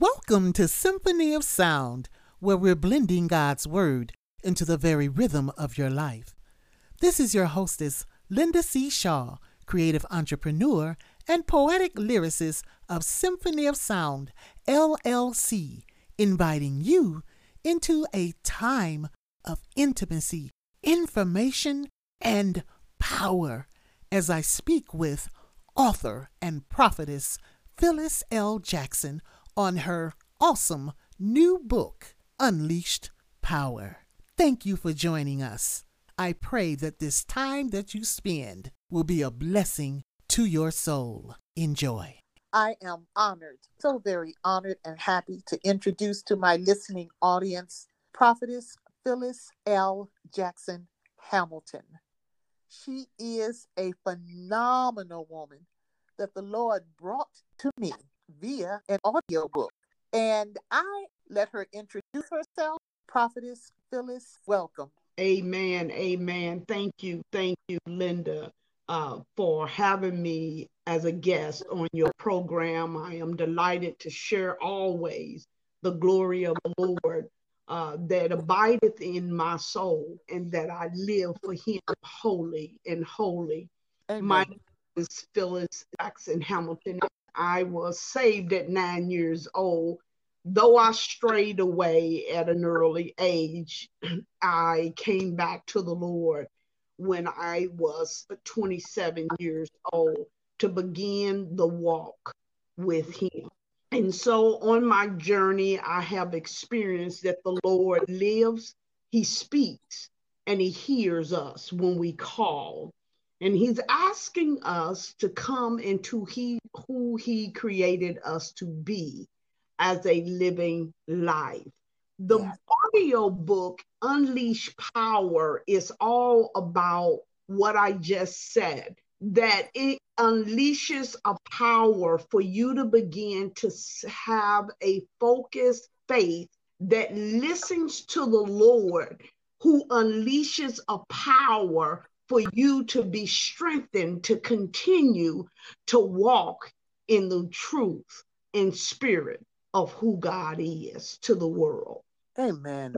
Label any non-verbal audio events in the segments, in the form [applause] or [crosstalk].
Welcome to Symphony of Sound, where we're blending God's Word into the very rhythm of your life. This is your hostess, Linda C. Shaw, creative entrepreneur and poetic lyricist of Symphony of Sound, LLC, inviting you into a time of intimacy, information, and power as I speak with author and prophetess Phyllis L. Jackson on her awesome new book, Unleashed Power. Thank you for joining us. I pray that this time that you spend will be a blessing to your soul. Enjoy. I am honored, so very honored and happy to introduce to my listening audience Prophetess Phyllis L. Jackson Hamilton. She is a phenomenal woman that the Lord brought to me via an audiobook. And I let her introduce herself. Prophetess Phyllis, welcome. Amen. Amen. Thank you. Thank you, Linda, uh, for having me as a guest on your program. I am delighted to share always the glory of the Lord uh, that abideth in my soul and that I live for him holy and holy. Amen. My name is Phyllis Jackson Hamilton. I was saved at nine years old. Though I strayed away at an early age, [clears throat] I came back to the Lord when I was 27 years old to begin the walk with Him. And so on my journey, I have experienced that the Lord lives, He speaks, and He hears us when we call. And he's asking us to come into he who he created us to be as a living life. The yes. audio book Unleash Power is all about what I just said that it unleashes a power for you to begin to have a focused faith that listens to the Lord who unleashes a power for you to be strengthened to continue to walk in the truth and spirit of who God is to the world. Amen.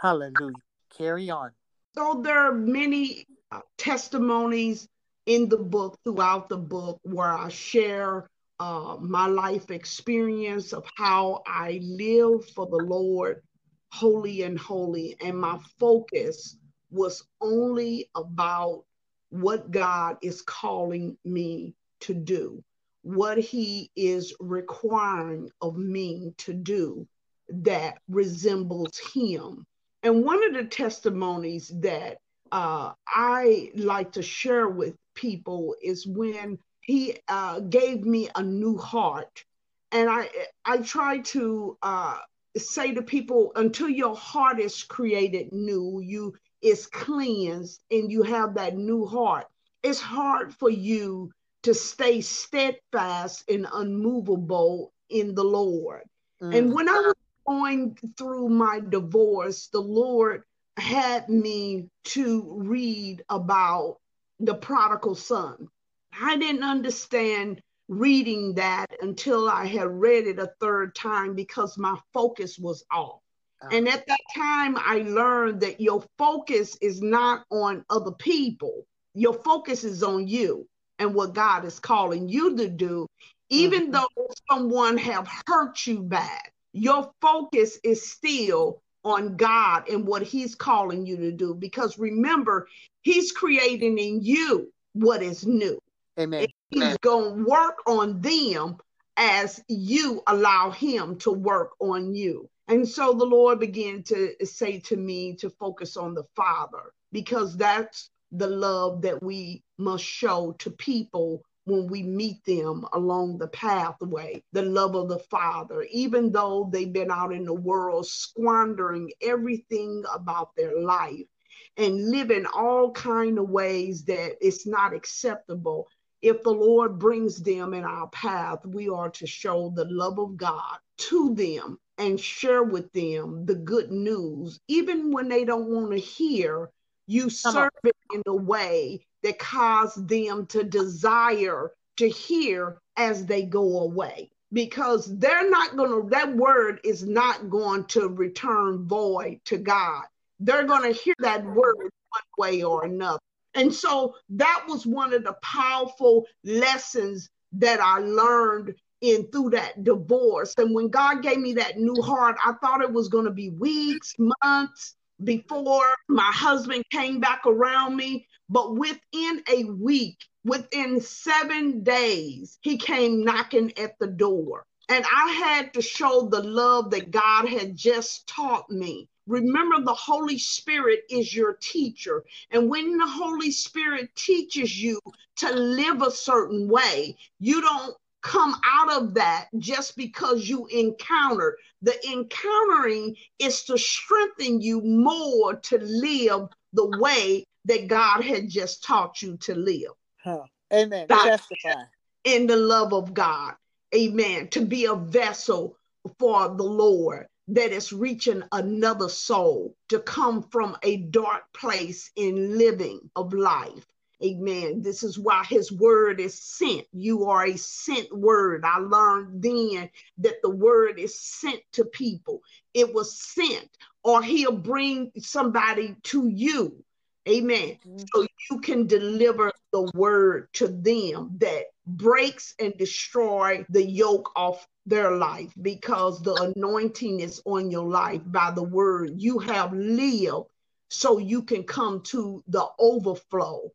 Hallelujah. Carry on. So there are many uh, testimonies in the book, throughout the book, where I share uh, my life experience of how I live for the Lord, holy and holy, and my focus was only about what God is calling me to do, what He is requiring of me to do that resembles Him. And one of the testimonies that uh, I like to share with people is when He uh, gave me a new heart. And I, I try to uh, say to people until your heart is created new, you is cleansed and you have that new heart, it's hard for you to stay steadfast and unmovable in the Lord. Mm. And when I was going through my divorce, the Lord had me to read about the prodigal son. I didn't understand reading that until I had read it a third time because my focus was off. And at that time, I learned that your focus is not on other people. Your focus is on you and what God is calling you to do, even mm-hmm. though someone have hurt you bad. Your focus is still on God and what He's calling you to do. Because remember, He's creating in you what is new. Amen. And he's going to work on them as you allow Him to work on you. And so the Lord began to say to me to focus on the Father because that's the love that we must show to people when we meet them along the pathway the love of the father. Even though they've been out in the world squandering everything about their life and living all kind of ways that it's not acceptable if the lord brings them in our path we are to show the love of god to them and share with them the good news, even when they don't want to hear, you serve it in a way that causes them to desire to hear as they go away. because they're not going to, that word is not going to return void to God. They're going to hear that word one way or another. And so that was one of the powerful lessons that I learned in through that divorce. And when God gave me that new heart, I thought it was going to be weeks, months before my husband came back around me. But within a week, within seven days, he came knocking at the door. And I had to show the love that God had just taught me. Remember, the Holy Spirit is your teacher. And when the Holy Spirit teaches you to live a certain way, you don't come out of that just because you encountered. The encountering is to strengthen you more to live the way that God had just taught you to live. Huh. Amen. Testify. In the love of God. Amen. To be a vessel for the Lord that is reaching another soul to come from a dark place in living of life. Amen. This is why his word is sent. You are a sent word. I learned then that the word is sent to people. It was sent, or he'll bring somebody to you. Amen. Mm-hmm. So you can deliver the word to them that breaks and destroy the yoke off their life because the anointing is on your life by the word you have lived so you can come to the overflow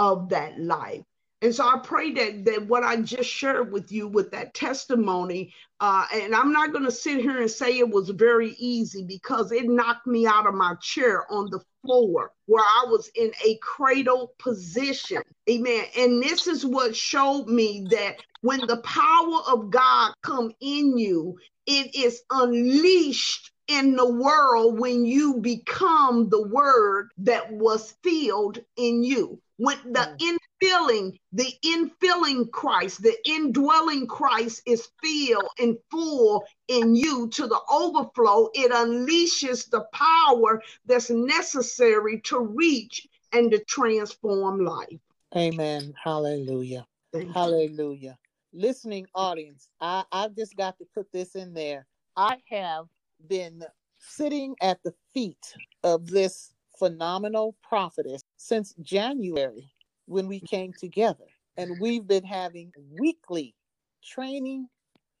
of that life and so I pray that that what I just shared with you with that testimony, uh, and I'm not going to sit here and say it was very easy because it knocked me out of my chair on the floor where I was in a cradle position. Amen. And this is what showed me that when the power of God come in you, it is unleashed in the world when you become the word that was filled in you when the mm. infilling, the infilling Christ, the indwelling Christ is filled and full in you to the overflow, it unleashes the power that's necessary to reach and to transform life. Amen. Hallelujah. Hallelujah. Listening audience, I, I've just got to put this in there. I have been sitting at the feet of this phenomenal prophetess since January when we came together. And we've been having weekly training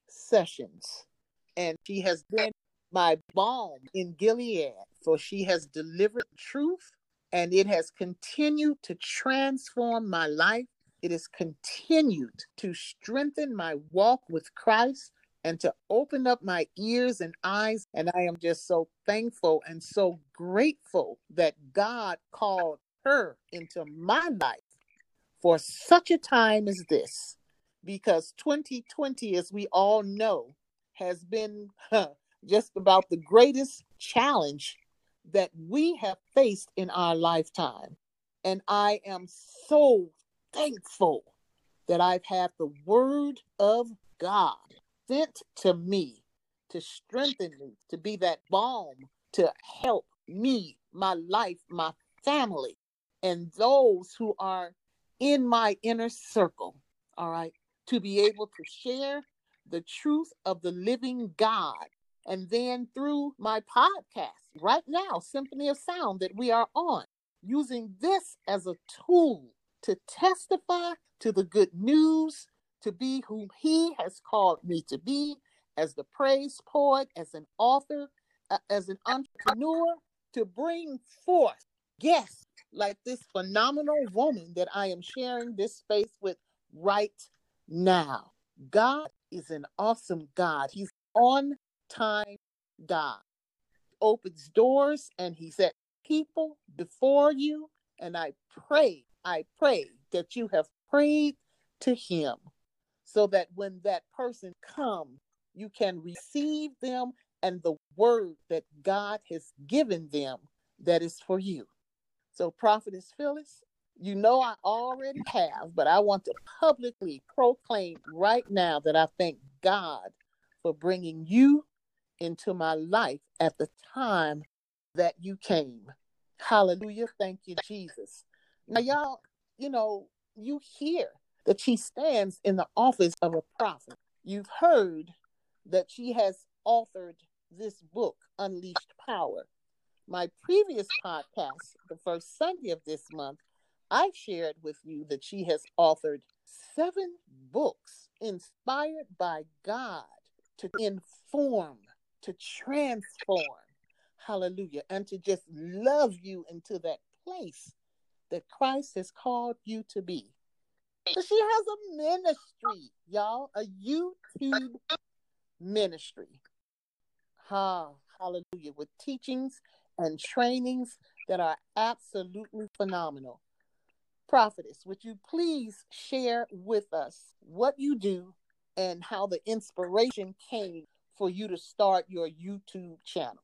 sessions. And she has been my balm in Gilead, for she has delivered truth and it has continued to transform my life. It has continued to strengthen my walk with Christ and to open up my ears and eyes. And I am just so thankful and so grateful that God called her into my life for such a time as this. Because 2020, as we all know, has been huh, just about the greatest challenge that we have faced in our lifetime. And I am so thankful that I've had the Word of God sent to me to strengthen me, to be that balm, to help me, my life, my family, and those who are in my inner circle. All right. To be able to share the truth of the living God. And then through my podcast right now, Symphony of Sound, that we are on, using this as a tool to testify to the good news to be whom He has called me to be as the praise poet, as an author, uh, as an entrepreneur, to bring forth guests like this phenomenal woman that I am sharing this space with right now. God is an awesome God. He's on time God. Opens doors and he set people before you. And I pray, I pray that you have prayed to him so that when that person comes, you can receive them and the word that God has given them that is for you. So, Prophetess Phyllis, you know I already have, but I want to publicly proclaim right now that I thank God for bringing you into my life at the time that you came. Hallelujah. Thank you, Jesus. Now, y'all, you know, you hear that she stands in the office of a prophet. You've heard that she has authored this book, Unleashed Power. My previous podcast, the first Sunday of this month, I shared with you that she has authored seven books inspired by God to inform, to transform, hallelujah, and to just love you into that place that Christ has called you to be. So she has a ministry, y'all, a YouTube ministry. Ha, hallelujah, with teachings and trainings that are absolutely phenomenal. Prophetess, would you please share with us what you do and how the inspiration came for you to start your YouTube channel?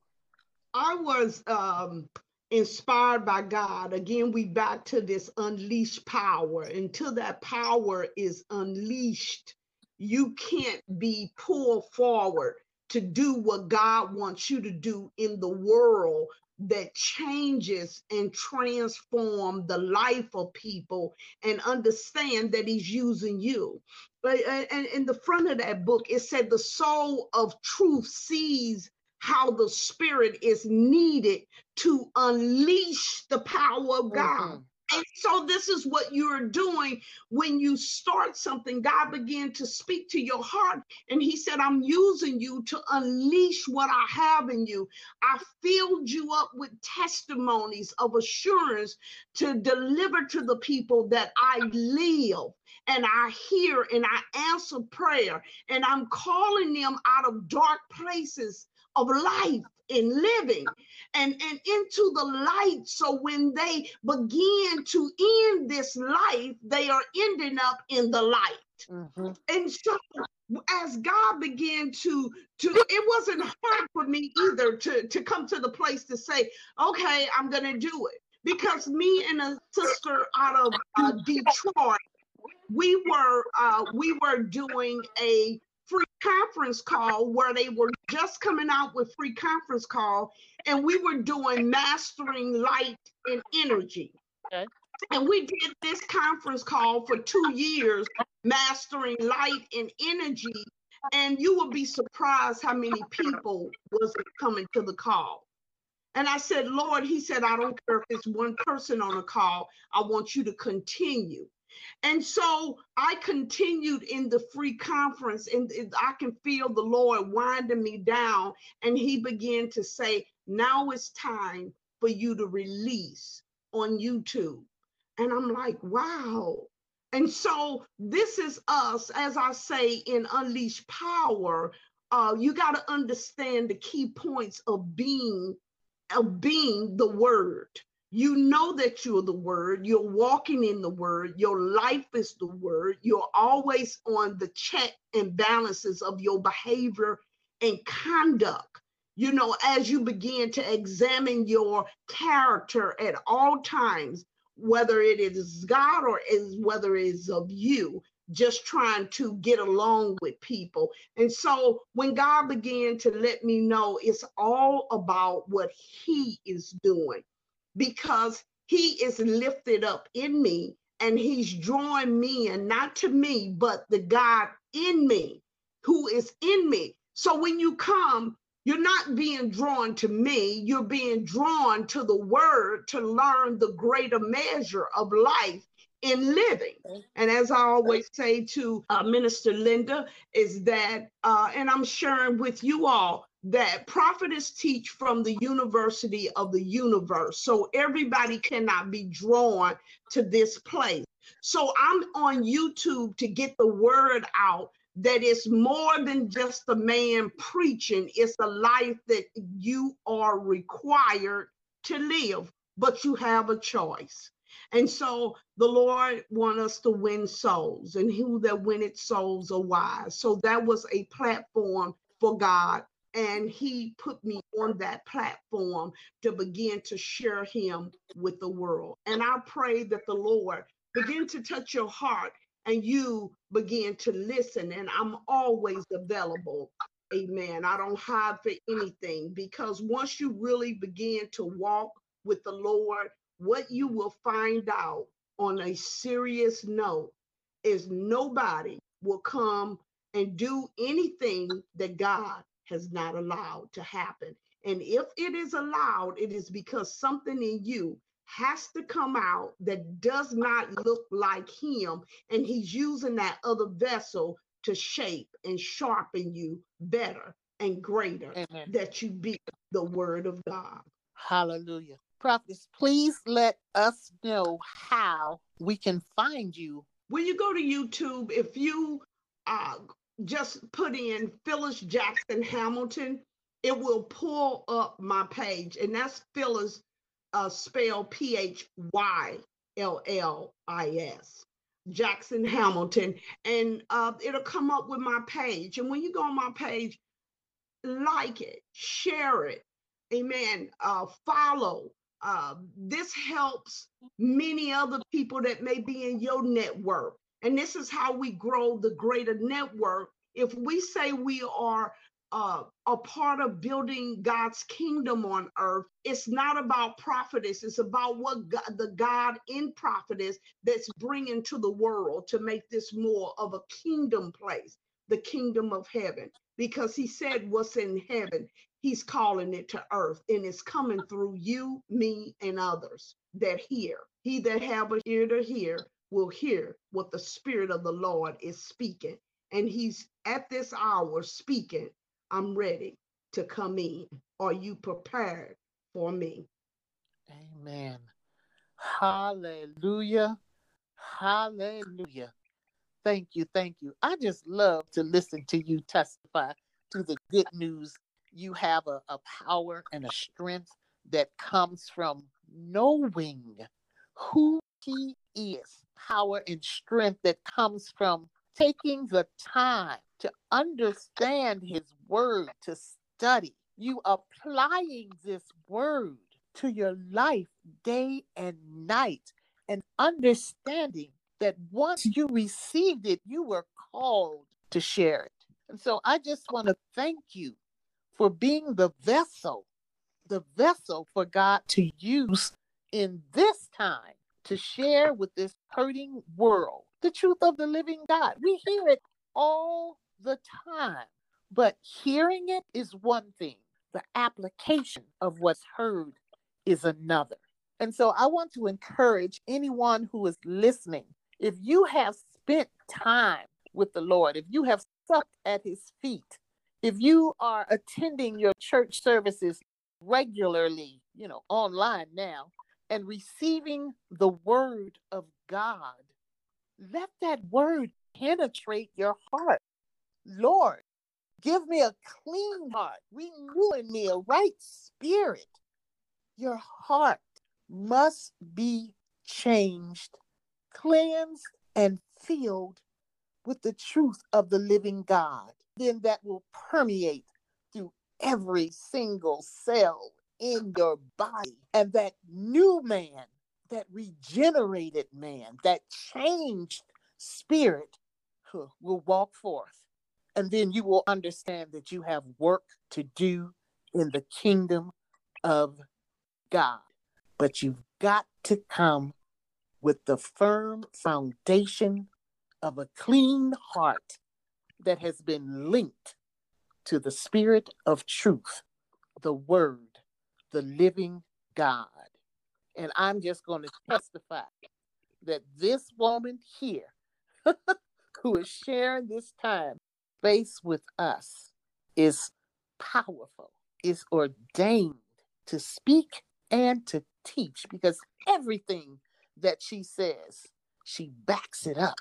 I was um, inspired by God. Again, we back to this unleashed power. Until that power is unleashed, you can't be pulled forward to do what God wants you to do in the world that changes and transform the life of people and understand that he's using you but and in the front of that book it said the soul of truth sees how the spirit is needed to unleash the power of God. Mm-hmm. And so this is what you're doing when you start something. God began to speak to your heart and he said, I'm using you to unleash what I have in you. I filled you up with testimonies of assurance to deliver to the people that I live and I hear and I answer prayer and I'm calling them out of dark places of life in living and, and into the light. So when they begin to end this life, they are ending up in the light. Mm-hmm. And so as God began to to it wasn't hard for me either to to come to the place to say, okay, I'm gonna do it. Because me and a sister out of uh, Detroit, we were uh, we were doing a free conference call where they were just coming out with free conference call and we were doing mastering light and energy. Okay. and we did this conference call for two years mastering light and energy and you will be surprised how many people was coming to the call. And i said lord he said i don't care if it's one person on a call. I want you to continue and so I continued in the free conference, and I can feel the Lord winding me down. And He began to say, Now it's time for you to release on YouTube. And I'm like, Wow. And so this is us, as I say in Unleash Power. Uh, you got to understand the key points of being of being the word you know that you're the word. You're walking in the word. Your life is the word. You're always on the check and balances of your behavior and conduct. You know, as you begin to examine your character at all times, whether it is God or is whether it is of you, just trying to get along with people. And so when God began to let me know it's all about what He is doing because he is lifted up in me and he's drawing me and not to me, but the God in me who is in me. So when you come, you're not being drawn to me, you're being drawn to the word to learn the greater measure of life in living. And as I always say to uh, Minister Linda, is that, uh, and I'm sharing with you all, that prophetess teach from the university of the universe. So everybody cannot be drawn to this place. So I'm on YouTube to get the word out that it's more than just a man preaching, it's a life that you are required to live, but you have a choice. And so the Lord want us to win souls, and who that win winneth souls are wise. So that was a platform for God and he put me on that platform to begin to share him with the world. And I pray that the Lord begin to touch your heart and you begin to listen. And I'm always available. Amen. I don't hide for anything because once you really begin to walk with the Lord, what you will find out on a serious note is nobody will come and do anything that God has not allowed to happen. And if it is allowed, it is because something in you has to come out that does not look like him. And he's using that other vessel to shape and sharpen you better and greater Amen. that you be the word of God. Hallelujah. Prophets, please let us know how we can find you. When you go to YouTube, if you uh, just put in Phyllis Jackson Hamilton, it will pull up my page. And that's Phyllis uh, spell P H Y L L I S. Jackson Hamilton, and uh, it'll come up with my page. And when you go on my page, like it, share it, amen. Uh, follow. Uh, this helps many other people that may be in your network. And this is how we grow the greater network. If we say we are uh, a part of building God's kingdom on earth. It's not about prophetess. It's about what God, the God in prophetess that's bringing to the world to make this more of a kingdom place, the kingdom of heaven. Because he said what's in heaven, he's calling it to earth and it's coming through you, me, and others that hear. He that have a ear to hear will hear what the spirit of the Lord is speaking. And he's at this hour speaking I'm ready to come in. Are you prepared for me? Amen. Hallelujah. Hallelujah. Thank you. Thank you. I just love to listen to you testify to the good news. You have a, a power and a strength that comes from knowing who He is, power and strength that comes from taking the time to understand his word, to study. You applying this word to your life day and night and understanding that once you received it, you were called to share it. And so I just want to thank you for being the vessel, the vessel for God to use in this time to share with this hurting world the truth of the living God. We hear it all the time. But hearing it is one thing, the application of what's heard is another. And so I want to encourage anyone who is listening if you have spent time with the Lord, if you have sucked at his feet, if you are attending your church services regularly, you know, online now, and receiving the word of God, let that word penetrate your heart. Lord, give me a clean heart, renew in me a right spirit. Your heart must be changed, cleansed, and filled with the truth of the living God. Then that will permeate through every single cell in your body. And that new man, that regenerated man, that changed spirit will walk forth. And then you will understand that you have work to do in the kingdom of God. But you've got to come with the firm foundation of a clean heart that has been linked to the spirit of truth, the word, the living God. And I'm just going to testify that this woman here [laughs] who is sharing this time space with us is powerful, is ordained to speak and to teach because everything that she says, she backs it up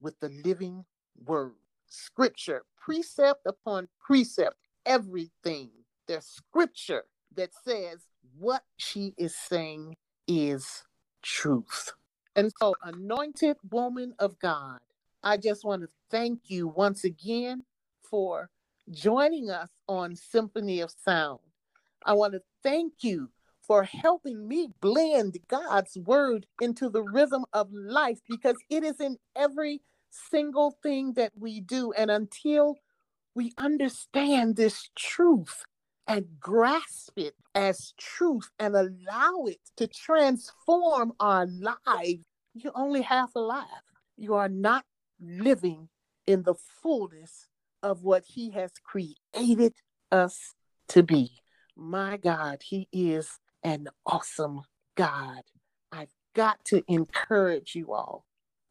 with the living word. Scripture, precept upon precept, everything. There's scripture that says what she is saying is truth. And so, anointed woman of God, I just want to thank you once again for joining us on Symphony of Sound. I want to thank you for helping me blend God's word into the rhythm of life because it is in every single thing that we do. And until we understand this truth and grasp it as truth and allow it to transform our lives, you're only half alive. You are not living in the fullness of what He has created us to be. My God, He is an awesome God. I've got to encourage you all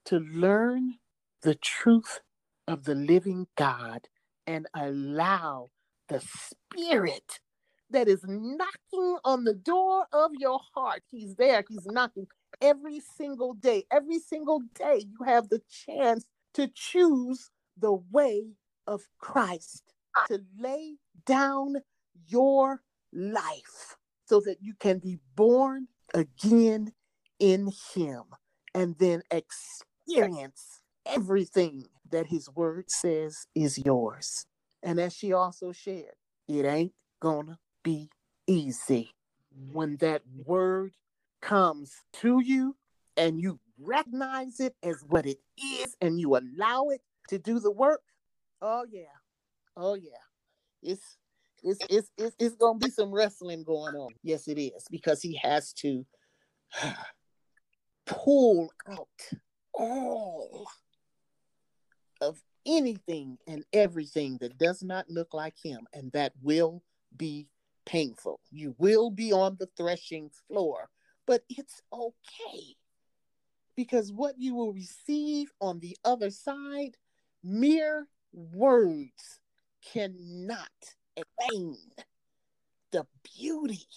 to learn the truth of the living God and allow the Spirit that is knocking on the door of your heart. He's there, He's knocking every single day. Every single day, you have the chance to choose the way of Christ, to lay down your life so that you can be born again in Him and then experience everything that His Word says is yours. And as she also shared, it ain't gonna be easy when that word comes to you and you recognize it as what it is and you allow it to do the work. Oh yeah. Oh yeah. It's it's it's it's, it's gonna be some wrestling going on. Yes, it is, because he has to [sighs] pull out all of anything and everything that does not look like him, and that will be painful. You will be on the threshing floor, but it's okay because what you will receive on the other side, mere words cannot explain the beauty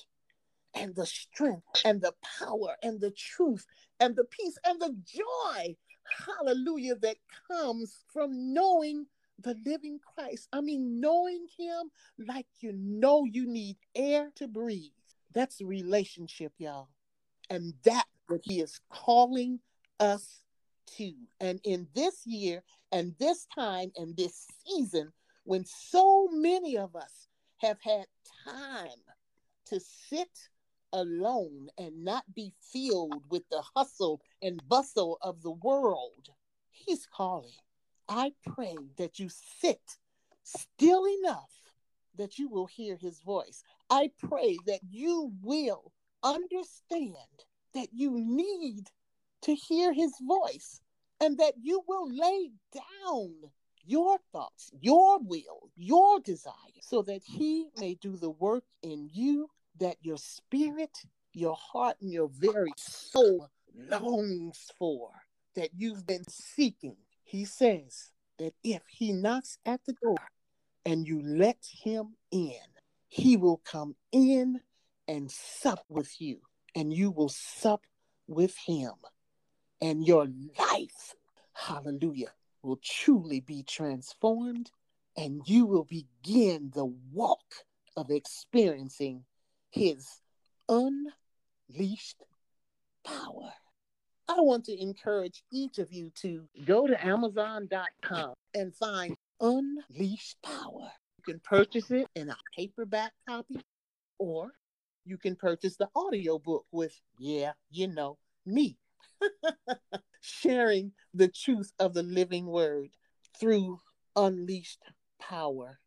and the strength and the power and the truth and the peace and the joy, hallelujah, that comes from knowing the living Christ. I mean, knowing Him like you know you need air to breathe. That's a relationship, y'all. And that's what He is calling us to. And in this year and this time and this season, when so many of us have had time to sit alone and not be filled with the hustle and bustle of the world, He's calling. I pray that you sit still enough that you will hear his voice. I pray that you will understand that you need to hear his voice and that you will lay down your thoughts, your will, your desire, so that he may do the work in you that your spirit, your heart, and your very soul longs for, that you've been seeking he says that if he knocks at the door and you let him in, he will come in and sup with you, and you will sup with him. And your life, hallelujah, will truly be transformed, and you will begin the walk of experiencing his unleashed power. I want to encourage each of you to go to Amazon.com and find Unleashed Power. You can purchase it in a paperback copy or you can purchase the audio book with, yeah, you know, me [laughs] sharing the truth of the living word through Unleashed Power.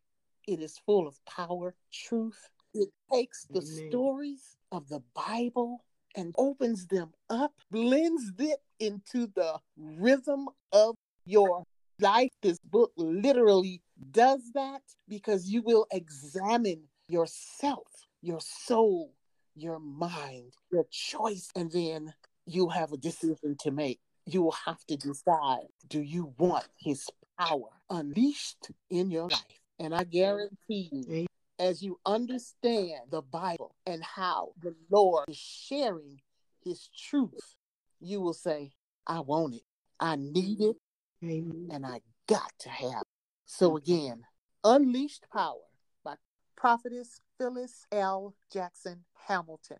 It is full of power, truth. It takes the Amen. stories of the Bible and opens them up, blends it into the rhythm of your life. This book literally does that because you will examine yourself, your soul, your mind, your choice, and then you have a decision to make. You will have to decide do you want his power unleashed in your life? And I guarantee you, as you understand the Bible and how the Lord is sharing his truth, you will say, I want it, I need it, Amen. and I got to have it. So again, Unleashed Power by Prophetess Phyllis L. Jackson Hamilton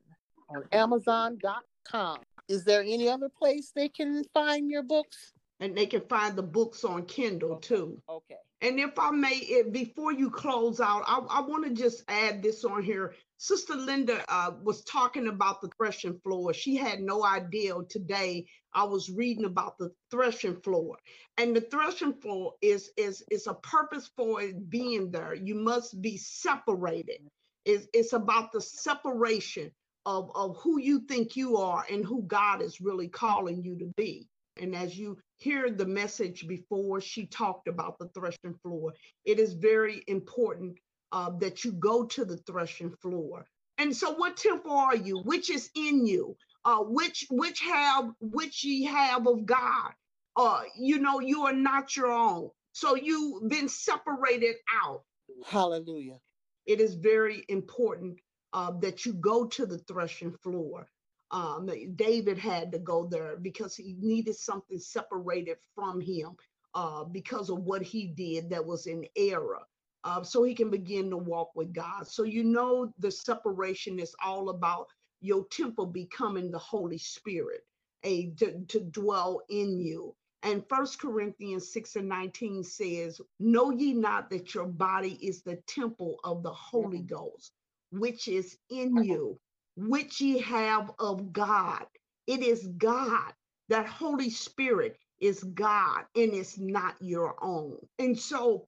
on Amazon.com. Is there any other place they can find your books? And they can find the books on Kindle okay. too. Okay. And if I may, if, before you close out, I, I want to just add this on here. Sister Linda uh, was talking about the threshing floor. She had no idea today. I was reading about the threshing floor, and the threshing floor is is is a purpose for it being there. You must be separated. It's, it's about the separation of, of who you think you are and who God is really calling you to be. And as you hear the message before, she talked about the threshing floor. It is very important uh, that you go to the threshing floor. And so, what temple are you? Which is in you? Uh, which which have which ye have of God? Uh, you know, you are not your own. So you've been separated out. Hallelujah. It is very important uh, that you go to the threshing floor. Um, David had to go there because he needed something separated from him uh, because of what he did that was in error. Uh, so he can begin to walk with God. So you know the separation is all about your temple becoming the Holy Spirit, a to, to dwell in you. And First Corinthians 6 and 19 says, Know ye not that your body is the temple of the Holy Ghost, which is in you, which ye have of God. It is God. That Holy Spirit is God and it's not your own. And so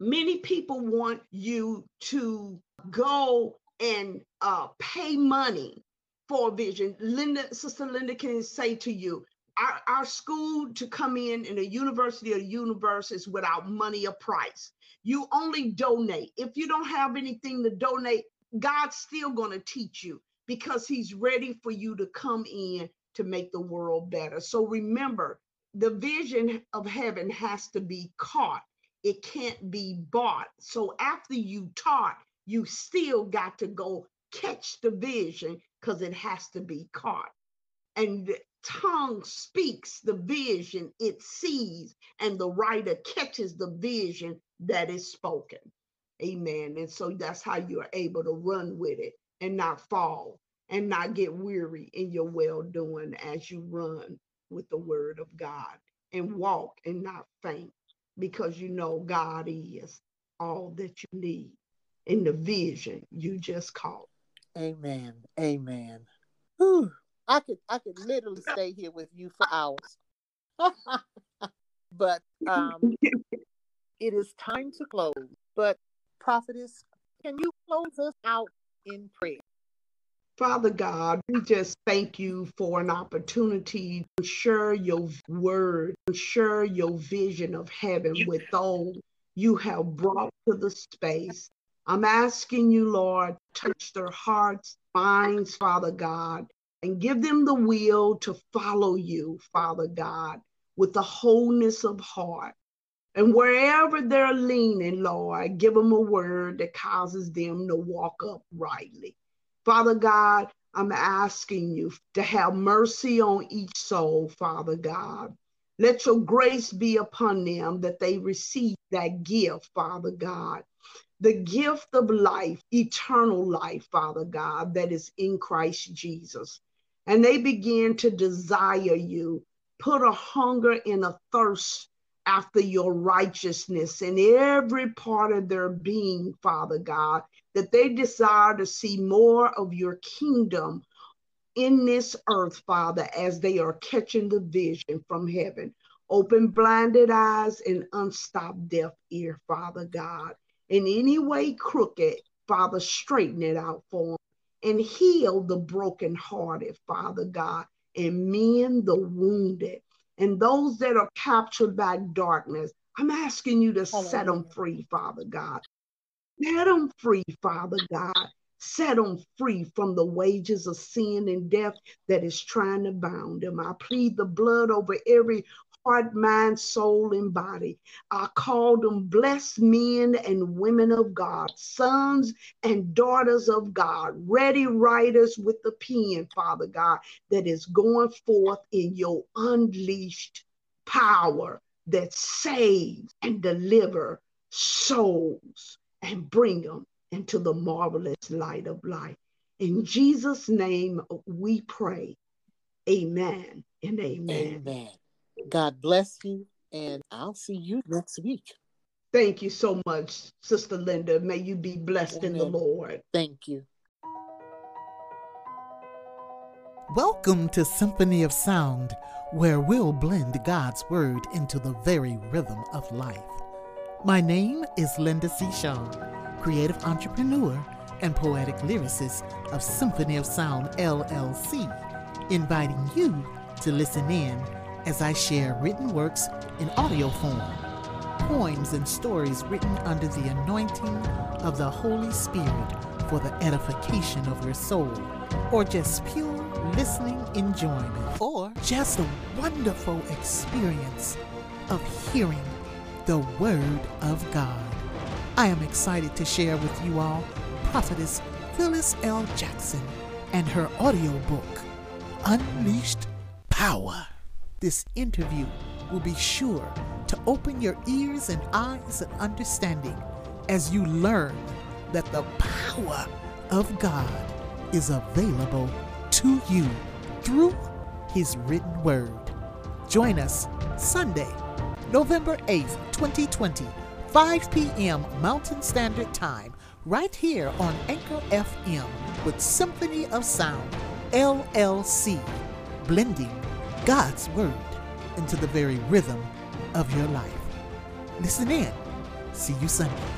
many people want you to go and uh, pay money for vision. Linda, Sister Linda can say to you, our, our school to come in in a university or universe is without money or price. You only donate. If you don't have anything to donate, God's still going to teach you because he's ready for you to come in to make the world better. So remember, the vision of heaven has to be caught. It can't be bought. So after you taught, you still got to go catch the vision because it has to be caught. And tongue speaks the vision it sees, and the writer catches the vision that is spoken. Amen. And so that's how you are able to run with it and not fall and not get weary in your well doing as you run with the word of God and walk and not faint because you know God is all that you need in the vision you just caught. Amen. Amen. Whew. I could I could literally stay here with you for hours. [laughs] but um, it is time to close. But prophetess, can you close us out in prayer? Father God, we just thank you for an opportunity to share your word, to share your vision of heaven with those you have brought to the space. I'm asking you, Lord, touch their hearts, minds, Father God, and give them the will to follow you, Father God, with the wholeness of heart. And wherever they're leaning, Lord, give them a word that causes them to walk uprightly. Father God, I'm asking you to have mercy on each soul, Father God. Let your grace be upon them that they receive that gift, Father God. The gift of life, eternal life, Father God, that is in Christ Jesus and they begin to desire you, put a hunger and a thirst after your righteousness in every part of their being, Father God, that they desire to see more of your kingdom in this earth, Father, as they are catching the vision from heaven. Open blinded eyes and unstopped deaf ear, Father God. In any way crooked, Father, straighten it out for them and heal the brokenhearted, Father God, and mend the wounded and those that are captured by darkness. I'm asking you to Hallelujah. set them free, Father God. Set them free, Father God. Set them free from the wages of sin and death that is trying to bound them. I plead the blood over every heart, mind, soul, and body. I call them blessed men and women of God, sons and daughters of God, ready writers with the pen, Father God, that is going forth in your unleashed power that saves and deliver souls and bring them into the marvelous light of life. In Jesus' name we pray. Amen and amen. Amen. God bless you, and I'll see you next week. Thank you so much, Sister Linda. May you be blessed Amen. in the Lord. Thank you. Welcome to Symphony of Sound, where we'll blend God's Word into the very rhythm of life. My name is Linda C. Shaw, creative entrepreneur and poetic lyricist of Symphony of Sound LLC, inviting you to listen in as I share written works in audio form, poems and stories written under the anointing of the Holy Spirit for the edification of your soul, or just pure listening enjoyment, or just a wonderful experience of hearing the Word of God. I am excited to share with you all Prophetess Phyllis L. Jackson and her audiobook, Unleashed Power. This interview will be sure to open your ears and eyes and understanding as you learn that the power of God is available to you through His written word. Join us Sunday, November 8th, 2020, 5 p.m. Mountain Standard Time, right here on Anchor FM with Symphony of Sound, LLC, blending God's Word into the very rhythm of your life. Listen in. See you Sunday.